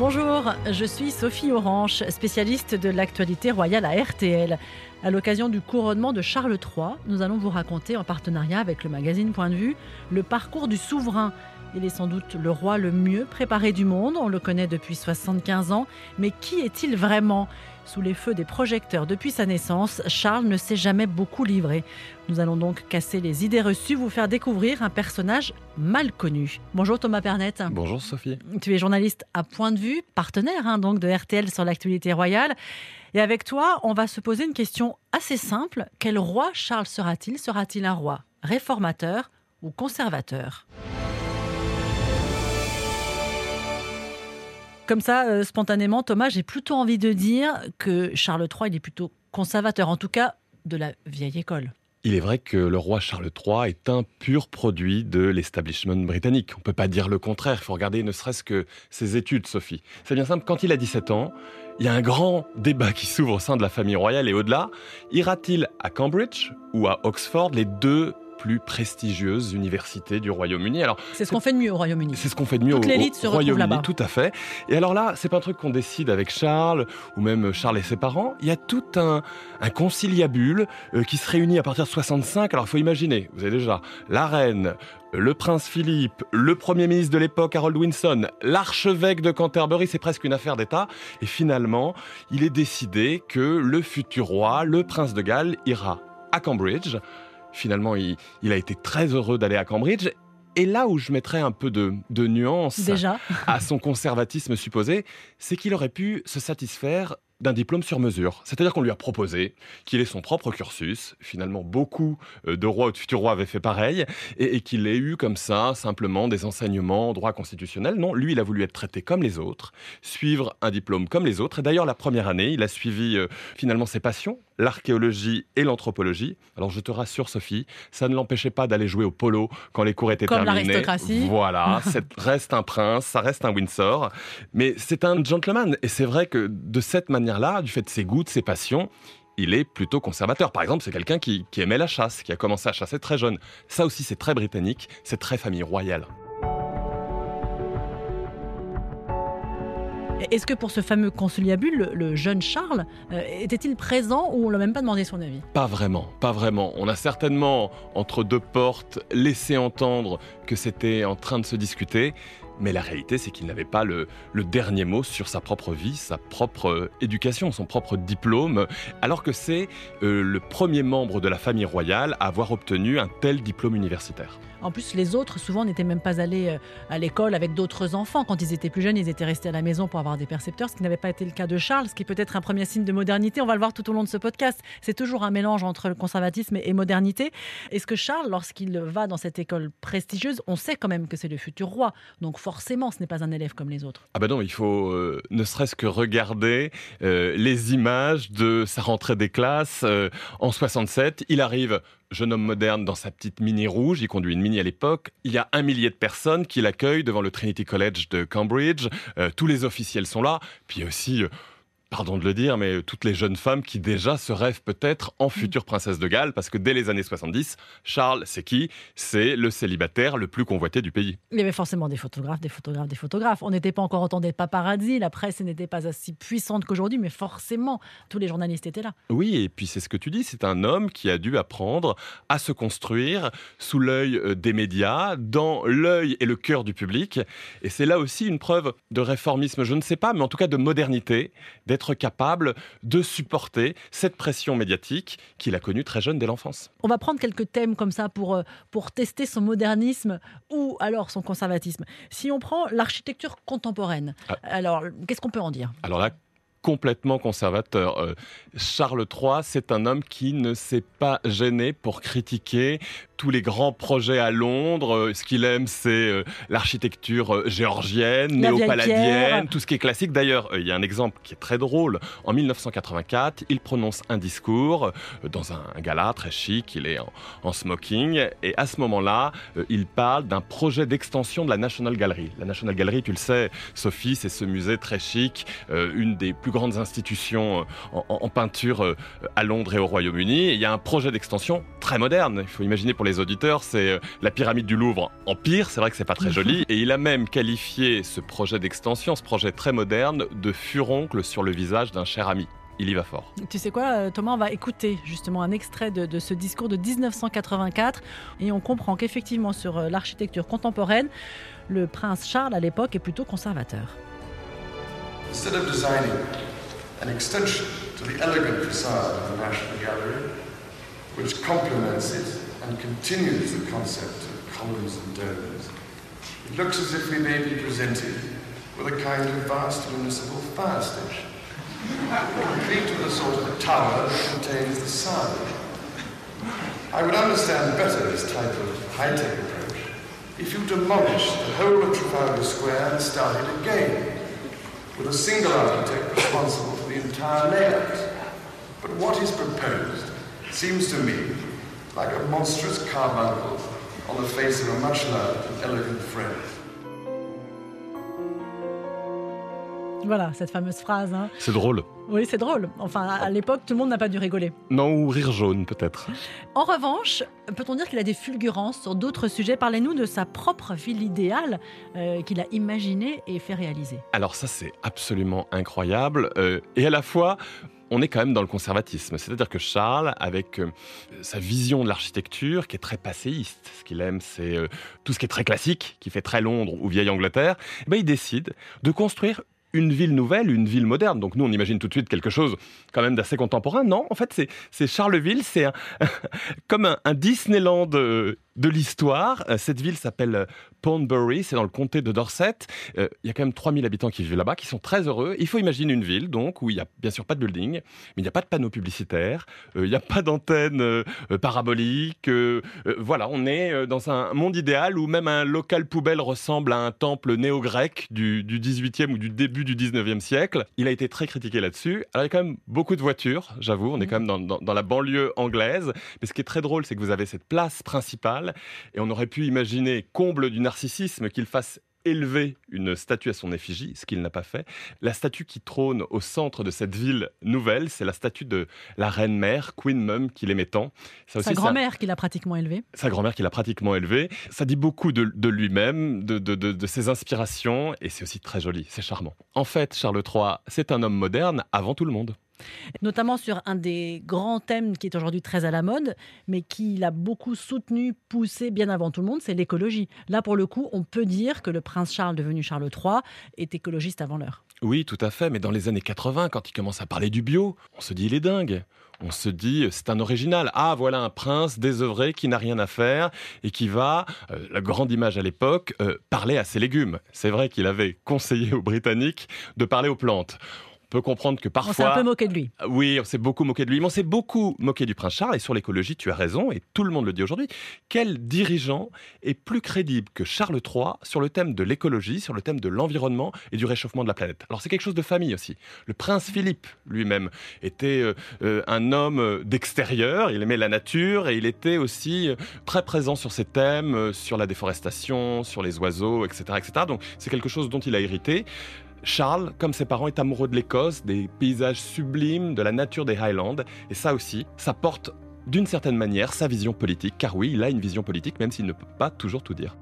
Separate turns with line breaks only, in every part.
Bonjour, je suis Sophie Orange, spécialiste de l'actualité royale à RTL. À l'occasion du couronnement de Charles III, nous allons vous raconter, en partenariat avec le magazine Point de vue, le parcours du souverain. Il est sans doute le roi le mieux préparé du monde, on le connaît depuis 75 ans, mais qui est-il vraiment? Sous les feux des projecteurs depuis sa naissance, Charles ne s'est jamais beaucoup livré. Nous allons donc casser les idées reçues, vous faire découvrir un personnage mal connu. Bonjour Thomas Pernet.
Bonjour Sophie.
Tu es journaliste à Point de vue, partenaire hein, donc de RTL sur l'actualité royale. Et avec toi, on va se poser une question assez simple. Quel roi Charles sera-t-il? Sera-t-il un roi réformateur ou conservateur? Comme ça, euh, spontanément, Thomas, j'ai plutôt envie de dire que Charles III, il est plutôt conservateur, en tout cas de la vieille école.
Il est vrai que le roi Charles III est un pur produit de l'establishment britannique. On ne peut pas dire le contraire. Il faut regarder ne serait-ce que ses études, Sophie. C'est bien simple, quand il a 17 ans, il y a un grand débat qui s'ouvre au sein de la famille royale et au-delà. Ira-t-il à Cambridge ou à Oxford, les deux plus prestigieuses universités du Royaume-Uni.
Alors, c'est ce qu'on fait de mieux au Royaume-Uni.
C'est ce qu'on fait de mieux au, Royaume-Uni, tout à fait. Et alors là, c'est pas un truc qu'on décide avec Charles ou même Charles et ses parents. Il y a tout un, un conciliabule euh, qui se réunit à partir de 65. Alors, il faut imaginer, vous avez déjà la reine, le prince Philippe, le premier ministre de l'époque Harold Winson, l'archevêque de Canterbury, c'est presque une affaire d'État. Et finalement, il est décidé que le futur roi, le prince de Galles, ira à Cambridge Finalement, il, a été très heureux d'aller à Cambridge. Et là où je mettrais un peu de, nuance à son conservatisme supposé, c'est qu'il aurait pu se satisfaire d'un diplôme sur mesure. C'est-à-dire qu'on lui a proposé qu'il ait son propre cursus. Finalement, beaucoup euh, de rois ou de futurs rois avaient fait pareil. Et, qu'il ait eu comme ça, simplement, des enseignements en droit constitutionnel. Non, lui, il a voulu être traité comme les autres, suivre un diplôme comme les autres. Et d'ailleurs, la première année, il a suivi euh, finalement ses passions, l'archéologie et l'anthropologie. Alors, je te rassure, Sophie, ça ne l'empêchait pas d'aller jouer au polo quand les cours étaient
comme
terminés.
l'aristocratie.
Voilà, ça reste un prince, ça reste un Windsor. Mais c'est un gentleman. Et c'est vrai que de cette manière là du fait de ses goûts, de ses passions, il est plutôt conservateur. Par exemple, c'est quelqu'un qui, qui, aimait la chasse, qui a commencé à chasser très jeune. Ça aussi, c'est très britannique, c'est très famille royale.
Est-ce que pour ce fameux conciliabule, le, jeune Charles, euh, était-il présent ou on l'a même pas demandé son avis?
Pas vraiment, pas vraiment. On a certainement, entre deux portes, laissé entendre que c'était en train de se discuter, mais la réalité, c'est qu'il n'avait pas le, dernier mot sur sa propre vie, sa propre euh, éducation, son propre diplôme, alors que c'est euh, le premier membre de la famille royale à avoir obtenu un tel diplôme universitaire.
En plus, les autres, souvent, n'étaient même pas allés euh, à l'école avec d'autres enfants. Quand ils étaient plus jeunes, ils étaient restés à la maison pour avoir des percepteurs, ce qui n'avait pas été le cas de Charles, ce qui peut être un premier signe de modernité. On va le voir tout au long de ce podcast. C'est toujours un mélange entre conservatisme et modernité. Est-ce que Charles, lorsqu'il va dans cette école prestigieuse, on sait quand même que c'est le futur roi. Donc forcément, ce n'est pas un élève comme les autres.
Ah ben non, il faut euh, ne serait-ce que regarder euh, les images de sa rentrée des classes en 67. Il arrive jeune homme moderne dans sa petite mini rouge, il conduit une mini à l'époque, il y a un millier de personnes qui l'accueillent devant le Trinity College de Cambridge, euh, tous les officiels sont là, puis aussi... Pardon de le dire, mais toutes les jeunes femmes qui déjà se rêvent peut-être en mm. future princesse de Galles, parce que dès les années 70, Charles, c'est qui? C'est le célibataire le plus convoité du pays.
Il y avait forcément des photographes, des photographes, des photographes. On n'était pas encore autant des paparazzi, la presse n'était pas aussi puissante qu'aujourd'hui, mais forcément, tous les journalistes étaient là.
Oui, et puis c'est ce que tu dis, c'est un homme qui a dû apprendre à se construire sous l'œil euh, des médias, dans l'œil et le cœur du public. Et c'est là aussi une preuve de réformisme, je ne sais pas, mais en tout cas de modernité, d'être capable de supporter cette pression médiatique qu'il a connue très jeune dès l'enfance.
On va prendre quelques thèmes comme ça pour, euh, pour tester son modernisme ou alors son conservatisme. Si on prend l'architecture contemporaine, ah. alors qu'est-ce qu'on peut en dire?
Alors là, complètement conservateur. Euh, Charles III, c'est un homme qui ne s'est pas gêné pour critiquer tous les grands projets à Londres. Euh, ce qu'il aime, c'est euh, l'architecture géorgienne, néo-paladienne, tout ce qui est classique. D'ailleurs, il y a un exemple qui est très drôle. En 1984, il prononce un discours dans un gala très chic, il est en, smoking, et à ce moment-là, il parle d'un projet d'extension de la National Gallery. La National Gallery, tu le sais, Sophie, c'est ce musée très chic, une des plus grandes institutions euh, en, peinture euh, à Londres et au Royaume-Uni. Il y a un projet d'extension très moderne. Il faut imaginer pour les les auditeurs, c'est euh, la pyramide du Louvre en pire. C'est vrai que c'est pas très joli. Et il a même qualifié ce projet d'extension, ce projet très moderne, de furoncle sur le visage d'un cher ami il y va fort.
Tu sais quoi, euh, Thomas, on va écouter justement un extrait de, ce discours de 1984 et on comprend qu'effectivement sur euh, l'architecture contemporaine, le prince Charles à l'époque est plutôt conservateur. Instead of designing an extension to the elegant facade of the National Gallery, which complements it and continues the concept of columns and domes, it looks as if we may be presented with a kind of vast municipal fire station. complete with a sort of tower that contains the sun. I would understand better this type of high-tech approach if you demolished the whole of Trafalgar Square and started again, with a single architect responsible for the entire layout. But what is proposed seems to me like a monstrous carbuncle on the face of a much loved and elegant friend. Voilà, cette fameuse phrase. Hein.
C'est drôle.
Oui, c'est drôle. Enfin, à l'époque, tout le monde n'a pas dû rigoler.
Non, ou rire jaune, peut-être.
En revanche, peut-on dire qu'il a des fulgurances sur d'autres sujets? Parlez-nous de sa propre ville idéale euh, qu'il a imaginée et fait réaliser.
Alors ça, c'est absolument incroyable. Euh, et à la fois, on est quand même dans le conservatisme. C'est-à-dire que Charles, avec euh, sa vision de l'architecture, qui est très passéiste, ce qu'il aime, c'est tout ce qui est très classique, qui fait très Londres ou vieille Angleterre, eh ben, il décide de construire une ville nouvelle, une ville moderne. Donc nous, on imagine tout de suite quelque chose quand même d'assez contemporain. Non, en fait, c'est Charleville, c'est comme un, un Disneyland euh, de l'histoire. Euh, cette ville s'appelle euh, Pondbury, c'est dans le comté de Dorset. Euh, il y a quand même 3000 habitants qui vivent là-bas, qui sont très heureux. Il faut imaginer une ville, donc, où il n'y a bien sûr pas de building, mais il n'y a pas de panneaux publicitaires, il n'y a pas d'antenne parabolique. voilà, on est dans un monde idéal où même un local poubelle ressemble à un temple néo-grec du, du 18e ou du début du 19e siècle. Il a été très critiqué là-dessus. Alors, il y a quand même beaucoup de voitures, j'avoue. On est quand même dans, dans la banlieue anglaise. Mais ce qui est très drôle, c'est que vous avez cette place principale et on aurait pu imaginer, comble du narcissisme, qu'il fasse élever une statue à son effigie, ce qu'il n'a pas fait. La statue qui trône au centre de cette ville nouvelle, c'est la statue de la reine-mère, Queen Mum, qu'il aimait tant.
sa grand-mère qu'il a pratiquement élevée.
Sa grand-mère qu'il a pratiquement élevée. Ça dit beaucoup de, lui-même, de, de, ses inspirations, et c'est aussi très joli, c'est charmant. En fait, Charles III, c'est un homme moderne avant tout le monde
notamment sur un des grands thèmes qui est aujourd'hui très à la mode, mais qui a beaucoup soutenu, poussé bien avant tout le monde, c'est l'écologie. Là, pour le coup, on peut dire que le prince Charles, devenu Charles III, est écologiste avant l'heure.
Oui, tout à fait, mais dans les années 80, quand il commence à parler du bio, on se dit il est dingue. On se dit c'est un original. Ah, voilà un prince désœuvré qui n'a rien à faire et qui va, euh, la grande image à l'époque, euh, parler à ses légumes. C'est vrai qu'il avait conseillé aux Britanniques de parler aux plantes peut comprendre que parfois. On s'est
un peu moqué de lui.
Oui, on s'est beaucoup moqué de lui. Mais on s'est beaucoup moqué du prince Charles. Et sur l'écologie, tu as raison, et tout le monde le dit aujourd'hui. Quel dirigeant est plus crédible que Charles III sur le thème de l'écologie, sur le thème de l'environnement et du réchauffement de la planète? Alors c'est quelque chose de famille aussi. Le prince Philippe lui-même était euh, euh, un homme d'extérieur, il aimait la nature et il était aussi euh, très présent sur ces thèmes, sur la déforestation, sur les oiseaux, etc. etc. Donc c'est quelque chose dont il a hérité. Charles, comme ses parents, est amoureux de l'Écosse, des paysages sublimes, de la nature des Highlands. Et ça aussi, ça porte d'une certaine manière sa vision politique, car oui, il a une vision politique, même s'il ne peut pas toujours tout dire.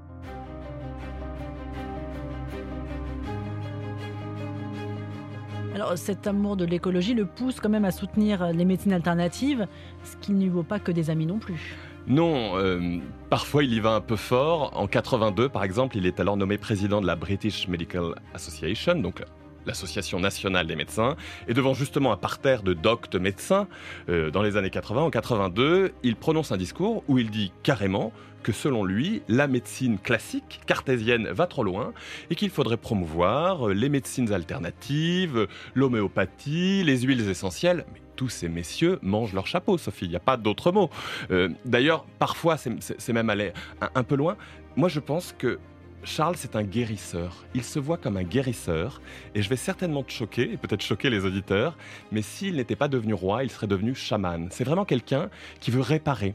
Alors cet amour de l'écologie le pousse quand même à soutenir les médecines alternatives, ce qui ne vaut pas que des amis non plus.
Non, euh, parfois il y va un peu fort. En 82, par exemple, il est alors nommé président de la British Medical Association, donc l'Association nationale des médecins, et devant justement un parterre de doctes médecins, euh, dans les années 80, en 82, il prononce un discours où il dit carrément que selon lui, la médecine classique, cartésienne, va trop loin et qu'il faudrait promouvoir les médecines alternatives, l'homéopathie, les huiles essentielles tous ces messieurs mangent leur chapeau, Sophie. Il n'y a pas d'autre mot. Euh, d'ailleurs, parfois, c'est même aller un, peu loin. Moi, je pense que Charles, c'est un guérisseur. Il se voit comme un guérisseur. Et je vais certainement te choquer, et peut-être choquer les auditeurs, mais s'il n'était pas devenu roi, il serait devenu chaman. C'est vraiment quelqu'un qui veut réparer.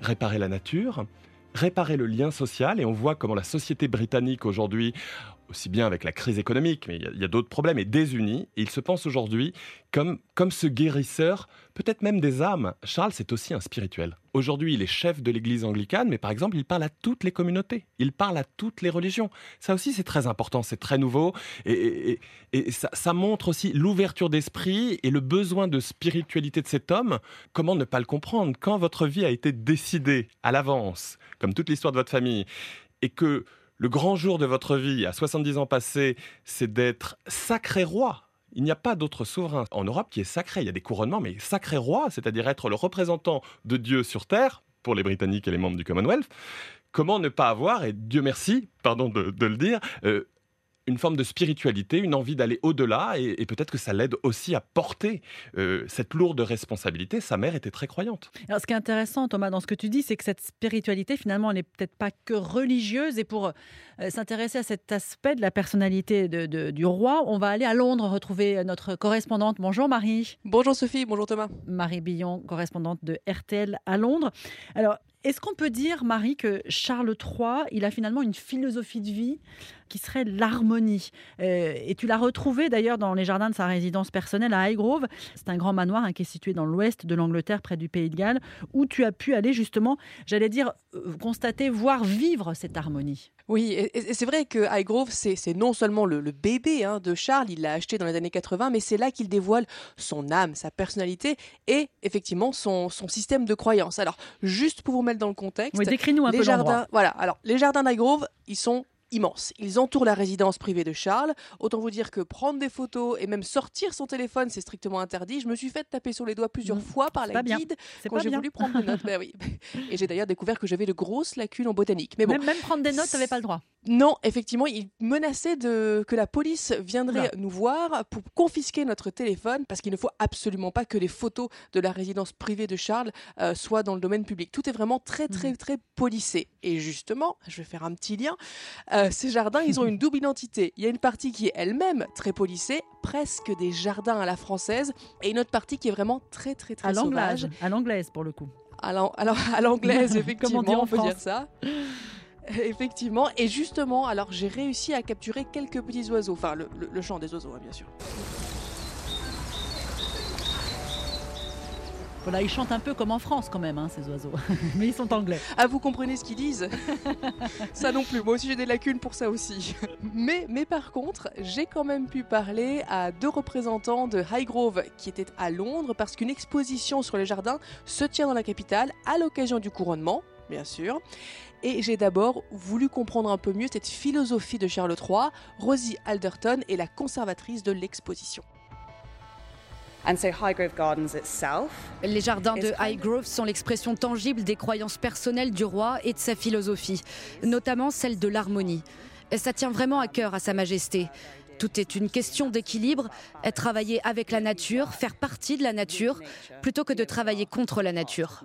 Réparer la nature, réparer le lien social. Et on voit comment la société britannique aujourd'hui aussi bien avec la crise économique, mais il y a, d'autres problèmes, est désuni. Et il se pense aujourd'hui comme, comme ce guérisseur, peut-être même des âmes. Charles, c'est aussi un spirituel. Aujourd'hui, il est chef de l'église anglicane, mais par exemple, il parle à toutes les communautés, il parle à toutes les religions. Ça aussi, c'est très important, c'est très nouveau. Et, ça, ça montre aussi l'ouverture d'esprit et le besoin de spiritualité de cet homme. Comment ne pas le comprendre? Quand votre vie a été décidée à l'avance, comme toute l'histoire de votre famille, et que le grand jour de votre vie, à 70 ans passés, c'est d'être sacré roi. Il n'y a pas d'autre souverain en Europe qui est sacré. Il y a des couronnements, mais sacré roi, c'est-à-dire être le représentant de Dieu sur terre, pour les Britanniques et les membres du Commonwealth. Comment ne pas avoir, et Dieu merci, pardon de, le dire, euh, une forme de spiritualité, une envie d'aller au-delà, et, peut-être que ça l'aide aussi à porter euh, cette lourde responsabilité. Sa mère était très croyante.
Alors, ce qui est intéressant, Thomas, dans ce que tu dis, c'est que cette spiritualité, finalement, elle n'est peut-être pas que religieuse. Et pour euh, s'intéresser à cet aspect de la personnalité de, du roi, on va aller à Londres retrouver notre correspondante. Bonjour Marie.
Bonjour Sophie, bonjour Thomas.
Marie Billon, correspondante de RTL à Londres. Alors, est-ce qu'on peut dire, Marie, que Charles III, il a finalement une philosophie de vie qui serait l'harmonie euh, Et tu l'as retrouvé d'ailleurs dans les jardins de sa résidence personnelle à Highgrove. C'est un grand manoir hein, qui est situé dans l'ouest de l'Angleterre, près du Pays de Galles, où tu as pu aller justement, j'allais dire, euh, constater, voir vivre cette harmonie.
Oui, et, c'est vrai que Highgrove, c'est non seulement le, bébé hein, de Charles, il l'a acheté dans les années 80, mais c'est là qu'il dévoile son âme, sa personnalité et effectivement son, système de croyance. Alors, juste pour vous mettre dans le contexte,
oui, décris-nous un
les
peu
jardins. Voilà, alors les jardins d'Highgrove, ils sont immense. Ils entourent la résidence privée de Charles. Autant vous dire que prendre des photos et même sortir son téléphone, c'est strictement interdit. Je me suis fait taper sur les doigts plusieurs mmh. fois par la guide quand j'ai voulu prendre des notes. Ben oui. Et j'ai d'ailleurs découvert que j'avais de grosses lacunes en botanique. Mais bon,
même, prendre des notes, n'avais pas le droit.
Non, effectivement, il menaçait de que la police viendrait nous voir pour confisquer notre téléphone parce qu'il ne faut absolument pas que les photos de la résidence privée de Charles euh, soient dans le domaine public. Tout est vraiment très très mmh. très policé. Et justement, je vais faire un petit lien. Euh, euh, ces jardins, ils ont une double identité. Il y a une partie qui est elle-même très polissée, presque des jardins à la française, et une autre partie qui est vraiment très très très
à
sauvage.
À l'anglaise pour le coup.
Alors, à l'anglaise, effectivement, on, on peut dire ça. Effectivement, et justement, alors j'ai réussi à capturer quelques petits oiseaux, enfin le, chant des oiseaux, hein, bien sûr.
Voilà, ils chantent un peu comme en France quand même, hein, ces oiseaux. Mais ils sont anglais.
Ah, vous comprenez ce qu'ils disent Ça non plus. Moi aussi, j'ai des lacunes pour ça aussi. Mais, mais par contre, j'ai quand même pu parler à deux représentants de Highgrove qui étaient à Londres parce qu'une exposition sur les jardins se tient dans la capitale à l'occasion du couronnement, bien sûr. Et j'ai d'abord voulu comprendre un peu mieux cette philosophie de Charles III. Rosie Alderton est la conservatrice de l'exposition.
Les jardins de Highgrove sont l'expression tangible des croyances personnelles du roi et de sa philosophie, notamment celle de l'harmonie. Ça tient vraiment à cœur à Sa Majesté. Tout est une question d'équilibre, travailler avec la nature, faire partie de la nature, plutôt que de travailler contre la nature.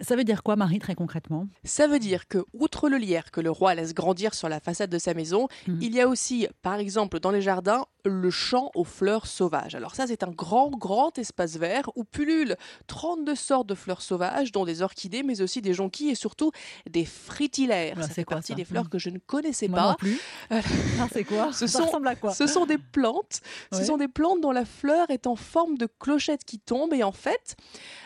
Ça veut dire quoi, Marie, très concrètement?
Ça veut dire que, outre le lierre que le roi laisse grandir sur la façade de sa maison, mhm. il y a aussi, par exemple, dans les jardins, le champ aux fleurs sauvages. Alors ça, c'est un grand, grand espace vert où pullulent 32 sortes de fleurs sauvages, dont des orchidées, mais aussi des jonquilles et surtout des fritillaires.
Ah, c'est
quoi
ça
des fleurs que je ne connaissais
Moi
pas.
Non plus. Ah, c'est quoi?
ce
Ça ressemble à quoi?
Ce sont des plantes. Ce sont des plantes dont la fleur est en forme de clochette qui tombe. Et en fait,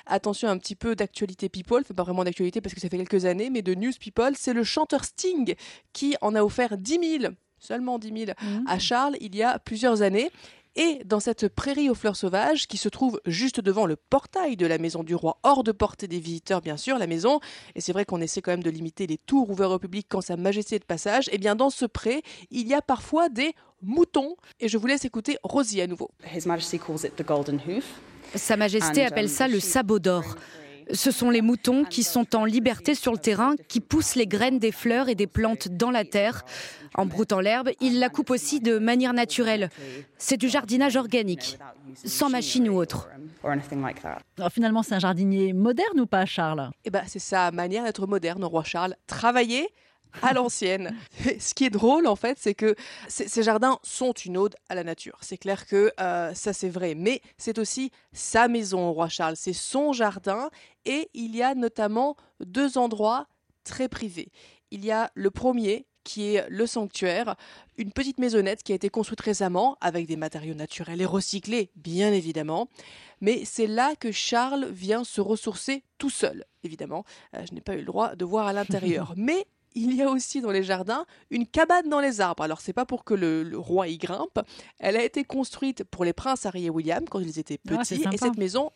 attention un petit peu d'actualité people, fait pas vraiment d'actualité parce que ça fait quelques années, mais de news people, c'est le chanteur Sting qui en a offert 10 000 seulement 10 000 mmh. à Charles il y a plusieurs années. Et dans cette prairie aux fleurs sauvages, qui se trouve juste devant le portail de la maison du roi, hors de portée des visiteurs bien sûr, la maison, et c'est vrai qu'on essaie quand même de limiter les tours ouverts au public quand sa majesté est de passage, et eh bien dans ce pré, il y a parfois des moutons, et je vous laisse écouter Rosie à nouveau.
Sa majesté appelle ça le sabot d'or. Ce sont les moutons qui sont en liberté sur le terrain, qui poussent les graines des fleurs et des plantes dans la terre. En broutant l'herbe, ils la coupent aussi de manière naturelle. C'est du jardinage organique, sans machine ou autre.
Alors finalement, c'est un jardinier moderne ou pas, Charles?
Eh ben, c'est sa manière d'être moderne, roi Charles. Travailler à l'ancienne. Ce qui est drôle, en fait, c'est que ces jardins sont une ode à la nature. C'est clair que euh, ça, c'est vrai. Mais c'est aussi sa maison au roi Charles. C'est son jardin. Et il y a notamment deux endroits très privés. Il y a le premier qui est le sanctuaire, une petite maisonnette qui a été construite récemment avec des matériaux naturels et recyclés, bien évidemment. Mais c'est là que Charles vient se ressourcer tout seul, évidemment. Euh, je n'ai pas eu le droit de voir à l'intérieur. Mais il y a aussi dans les jardins une cabane dans les arbres. Alors c'est pas pour que le, roi y grimpe. Elle a été construite pour les princes Harry et William quand ils étaient ah, petits. et cette maison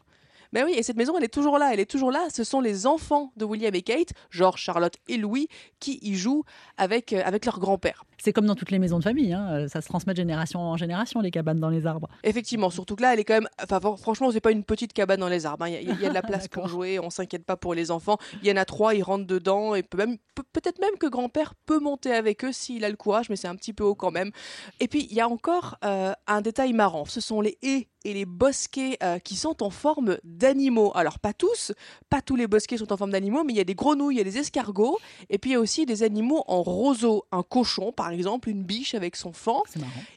mais oui, et cette maison, elle est toujours là. Elle est toujours là. Ce sont les enfants de William et Kate, genre Charlotte et Louis, qui y jouent avec, euh, avec leur grand-père.
C'est comme dans toutes les maisons de famille, hein. Euh, ça se transmet de génération en génération, les cabanes dans les arbres.
Effectivement, surtout que là, elle est quand même. Enfin, franchement, c'est pas une petite cabane dans les arbres. Hein. Il, y a, de la place pour jouer, on s'inquiète pas pour les enfants. Il y en a trois, ils rentrent dedans, et même, peut-être même que grand-père peut monter avec eux s'il a le courage, mais c'est un petit peu haut quand même. Et puis, il y a encore euh, un détail marrant ce sont les haies et les bosquets euh, qui sont en forme d'animaux. Alors pas tous, pas tous les bosquets sont en forme d'animaux, mais il y a des grenouilles, il y a des escargots, et puis il y a aussi des animaux en roseau, un cochon par exemple, une biche avec son fan.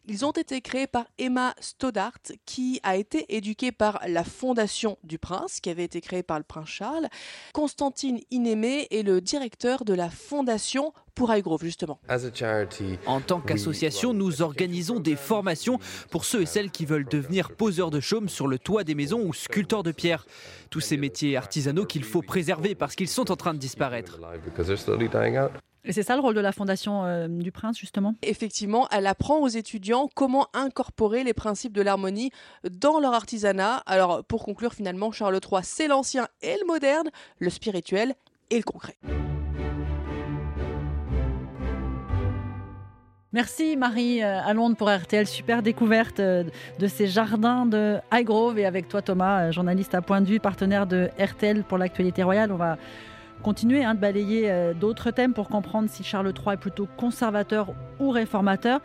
Ils ont été créés par Emma Stoddart, qui a été éduquée par la Fondation du Prince, qui avait été créée par le prince Charles. Constantine Inémé est le directeur de la Fondation pour Highgrove, justement.
En tant qu'association, nous organisons des formations pour ceux et celles qui veulent devenir poseurs de chaume sur le toit des maisons ou sculpteurs de pierre. Tous ces métiers artisanaux qu'il faut préserver parce qu'ils sont en train de disparaître.
Et c'est ça le rôle de la Fondation euh, du Prince, justement?
Effectivement, elle apprend aux étudiants comment incorporer les principes de l'harmonie dans leur artisanat. Alors, pour conclure, finalement, Charles III, c'est l'ancien et le moderne, le spirituel et le concret.
Merci Marie euh, à Londres pour RTL, super découverte euh, de ces jardins de Highgrove et avec toi Thomas, euh, journaliste à point de vue, partenaire de RTL pour l'actualité royale. On va continuer hein, de balayer d'autres thèmes pour comprendre si Charles III est plutôt conservateur ou réformateur.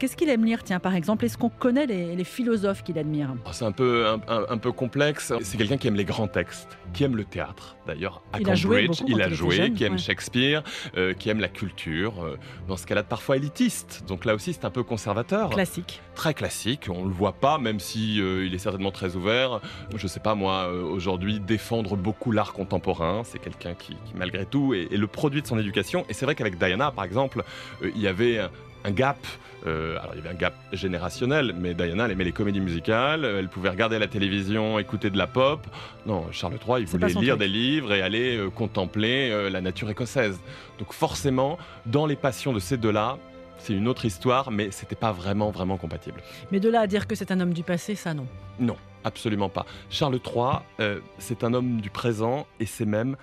Qu'est-ce qu'il aime lire, tiens, par exemple? Est-ce qu'on connaît les, philosophes qu'il admire?
Ah, C'est un peu, un, peu complexe. C'est quelqu'un qui aime les grands textes, qui aime le théâtre, d'ailleurs. À
il
Cambridge,
a joué
il a joué,
qui
aime Shakespeare, euh, qui aime la culture, euh, dans ce cas-là parfois élitiste. Donc là aussi, c'est un peu conservateur.
Classique.
Très classique. On le voit pas, même si euh, il est certainement très ouvert. Je sais pas moi, aujourd'hui, défendre beaucoup l'art contemporain. C'est quelqu'un qui, malgré tout, est, est, le produit de son éducation. Et c'est vrai qu'avec Diana, par exemple, il y avait un gap. Euh, alors il y avait un gap générationnel, mais Diana, elle aimait les comédies musicales, elle pouvait regarder la télévision, écouter de la pop. Non, Charles III, il voulait lire des livres et aller euh, contempler euh, la nature écossaise. Donc forcément, dans les passions de ces deux-là, c'est une autre histoire, mais c'était pas vraiment, vraiment compatible.
Mais de là à dire que c'est un homme du passé, ça non.
Non, absolument pas. Charles III, c'est un homme du présent et c'est même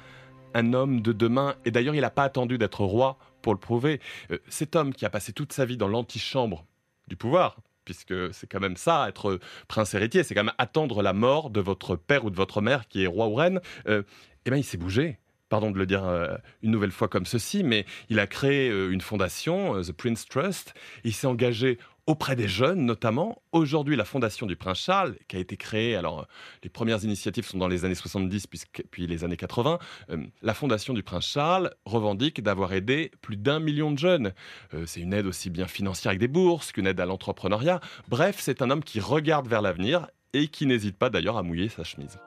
un homme de demain. Et d'ailleurs, il n'a pas attendu d'être roi pour le prouver. Euh, cet homme qui a passé toute sa vie dans l'antichambre du pouvoir, puisque c'est quand même ça, être prince héritier, c'est quand même attendre la mort de votre père ou de votre mère qui est roi ou reine, euh, eh bien il s'est bougé. Pardon de le dire euh, une nouvelle fois comme ceci, mais il a créé une fondation, The Prince Trust. Il s'est engagé auprès des jeunes notamment. Aujourd'hui, la Fondation du Prince Charles, qui a été créée, alors les premières initiatives sont dans les années 70 puis les années 80, euh, la Fondation du Prince Charles revendique d'avoir aidé plus d'un million de jeunes. Euh, c'est une aide aussi bien financière avec des bourses qu'une aide à l'entrepreneuriat. Bref, c'est un homme qui regarde vers l'avenir et qui n'hésite pas d'ailleurs à mouiller sa chemise.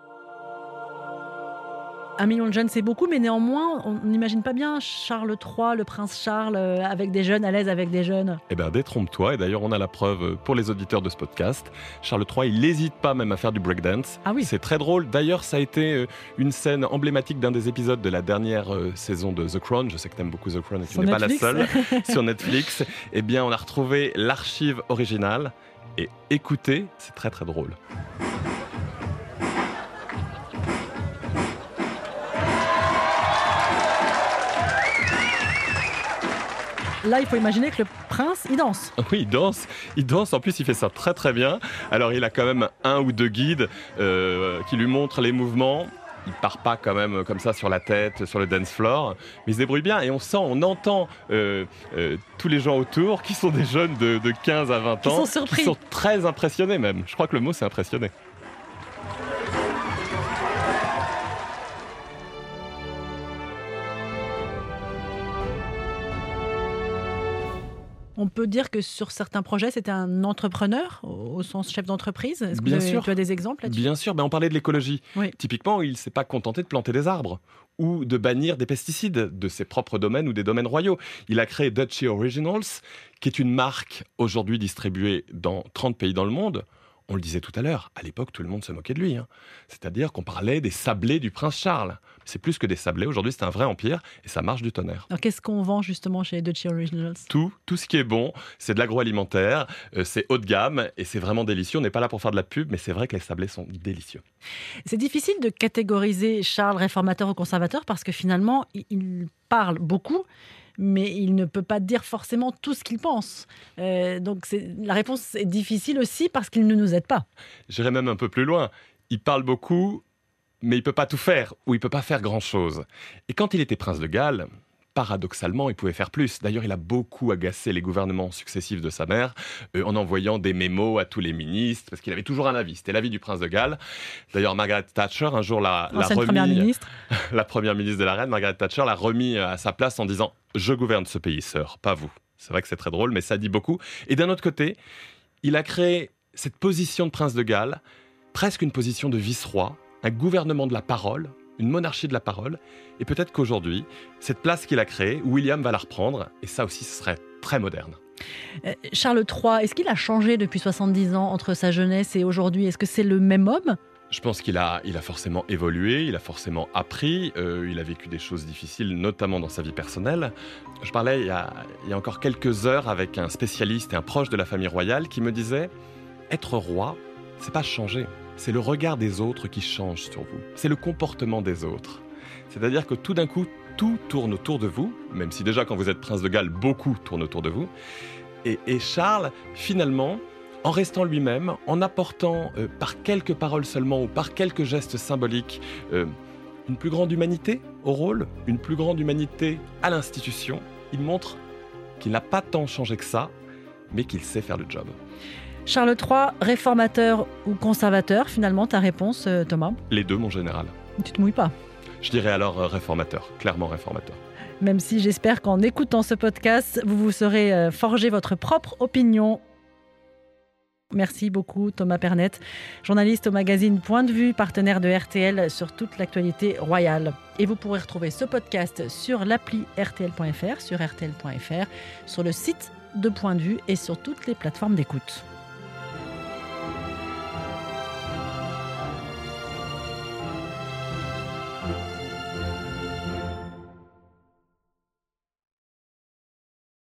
Un million de jeunes, c'est beaucoup, mais néanmoins, on n'imagine pas bien Charles III, le prince Charles, euh, avec des jeunes, à l'aise avec des jeunes.
Eh bien, détrompe-toi, et d'ailleurs, on a la preuve euh, pour les auditeurs de ce podcast. Charles III, il n'hésite pas même à faire du breakdance.
Ah oui.
C'est très drôle. D'ailleurs, ça a été euh, une scène emblématique d'un des épisodes de la dernière saison de The Crown. Je sais que tu aimes beaucoup The Crown et tu n'es pas la seule sur Netflix. Eh bien, on a retrouvé l'archive originale. Et écoutez, c'est très très drôle.
Là, il faut imaginer que le prince, il danse.
Oui, il danse. Il danse. En plus, il fait ça très très bien. Alors, il a quand même un ou deux guides euh, qui lui montrent les mouvements. Il part pas quand même comme ça sur la tête, sur le dance floor, mais il se débrouille bien et on sent, on entend euh, euh, tous les gens autour qui sont des jeunes de, 15 à 20 ans, qui
sont surpris,
qui sont très impressionnés même. Je crois que le mot c'est impressionné.
On peut dire que sur certains projets, c'était un entrepreneur au, sens chef d'entreprise. Est-ce que
Bien
sûr.
tu
as des exemples là-dessus?
Bien sûr, ben, on parlait de l'écologie. Typiquement, il ne s'est pas contenté de planter des arbres ou de bannir des pesticides de ses propres domaines ou des domaines royaux. Il a créé Dutchy Originals, qui est une marque aujourd'hui distribuée dans 30 pays dans le monde on le disait tout à l'heure, à l'époque, tout le monde se moquait de lui. Hein. C'est-à-dire qu'on parlait des sablés du prince Charles. C'est plus que des sablés. Aujourd'hui, c'est un vrai empire et ça marche du tonnerre.
Alors, qu'est-ce qu'on vend justement chez Dutchy Originals?
Tout, tout ce qui est bon. C'est de l'agroalimentaire, euh, c'est haut de gamme et c'est vraiment délicieux. On n'est pas là pour faire de la pub, mais c'est vrai que les sablés sont délicieux.
C'est difficile de catégoriser Charles réformateur ou conservateur parce que finalement, il parle beaucoup, mais il ne peut pas dire forcément tout ce qu'il pense. Euh, donc la réponse est difficile aussi parce qu'il ne nous aide pas.
J'irai même un peu plus loin. Il parle beaucoup, mais il peut pas tout faire, ou il peut pas faire grand-chose. Et quand il était prince de Galles, paradoxalement, il pouvait faire plus. D'ailleurs, il a beaucoup agacé les gouvernements successifs de sa mère euh, en envoyant des mémos à tous les ministres, parce qu'il avait toujours un avis. C'était l'avis du prince de Galles. D'ailleurs, Margaret Thatcher, un jour, l'a,
la première ministre.
la première ministre de la reine, Margaret Thatcher, l'a remis à sa place en disant « Je gouverne ce pays, sœur, pas vous ». C'est vrai que c'est très drôle, mais ça dit beaucoup. Et d'un autre côté, il a créé cette position de prince de Galles, presque une position de vice-roi, un gouvernement de la parole, une monarchie de la parole. Et peut-être qu'aujourd'hui, cette place qu'il a créée, William va la reprendre. Et ça aussi, ce serait très moderne.
Euh, Charles III, est-ce qu'il a changé depuis 70 ans entre sa jeunesse et aujourd'hui? Est-ce que c'est le même homme?
Je pense qu'il a, il a forcément évolué, il a forcément appris, euh, il a vécu des choses difficiles, notamment dans sa vie personnelle. Je parlais il y, a, il y a encore quelques heures avec un spécialiste et un proche de la famille royale qui me disait être roi, c'est pas changer, c'est le regard des autres qui change sur vous. C'est le comportement des autres. C'est-à-dire que tout d'un coup, tout tourne autour de vous, même si déjà quand vous êtes prince de Galles, beaucoup tourne autour de vous. Et, Charles, finalement, en restant lui-même, en apportant euh, par quelques paroles seulement ou par quelques gestes symboliques euh, une plus grande humanité au rôle, une plus grande humanité à l'institution, il montre qu'il n'a pas tant changé que ça, mais qu'il sait faire le job.
Charles III, réformateur ou conservateur Finalement, ta réponse, euh, Thomas?
Les deux, mon général.
Tu te mouilles pas
Je dirais alors euh, réformateur, clairement réformateur.
Même si j'espère qu'en écoutant ce podcast, vous vous serez euh, forgé votre propre opinion. Merci beaucoup Thomas Pernet, journaliste au magazine Point de vue, partenaire de RTL sur toute l'actualité royale. Et vous pourrez retrouver ce podcast sur l'appli RTL.fr, sur RTL.fr, sur le site de Point de vue et sur toutes les plateformes d'écoute.